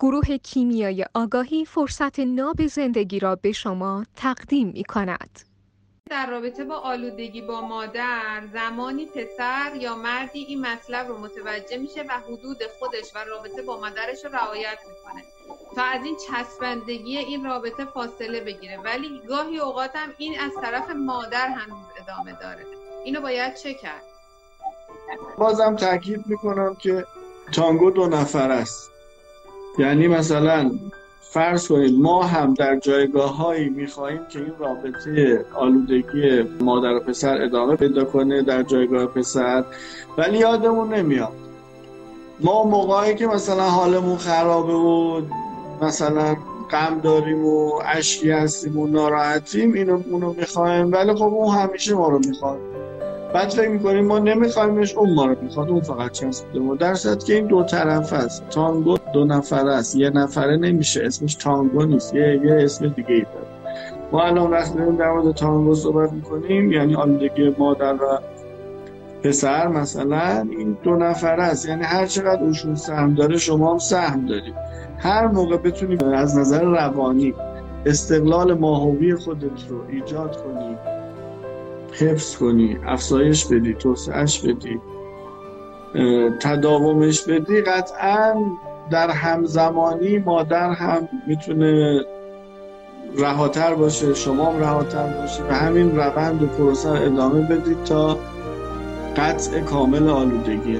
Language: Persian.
گروه کیمیای آگاهی فرصت ناب زندگی را به شما تقدیم می کند. در رابطه با آلودگی با مادر زمانی پسر یا مردی این مطلب رو متوجه میشه و حدود خودش و رابطه با مادرش رو رعایت می‌کنه. تا از این چسبندگی این رابطه فاصله بگیره. ولی گاهی اوقات هم این از طرف مادر هنوز ادامه داره. اینو باید چه کرد؟ بازم تاکید می‌کنم که تانگو دو نفر است. یعنی مثلا فرض کنید ما هم در جایگاه هایی می‌خواهیم که این رابطه آلودگی مادر و پسر ادامه پیدا کنه در جایگاه پسر ولی یادمون نمیاد. ما موقعی که مثلا حالمون خرابه و مثلا غم داریم و اشکی هستیم و ناراحتیم اینو اونو می‌خوایم ولی خب اون همیشه ما رو می‌خواد. بعد فکر می‌کنیم ما نمیخوایمش اون ما رو می‌خواد اون فقط چسبیده ما در که این دو طرف است تانگو دو نفر است. یه نفره نمیشه اسمش تانگو نیست. یه, یه اسم دیگه ای داره. ما الان وقتی داریم در مورد تانگو صحبت می‌کنیم. یعنی آلودگی مادر و پسر مثلا این دو نفره است. یعنی هر چقدر اوشون سهم داره شما هم سهم دارید. هر موقع بتونید از نظر روانی استقلال ماهوی خودت رو ایجاد کنی حفظ کنی افزایش بدی توسعهش بدی تداومش بدی قطعا در همزمانی مادر هم می‌تونه رهاتر باشه شما هم رهاتر باشه. و همین روند و پروسه ادامه بدید تا قطع کامل آلودگی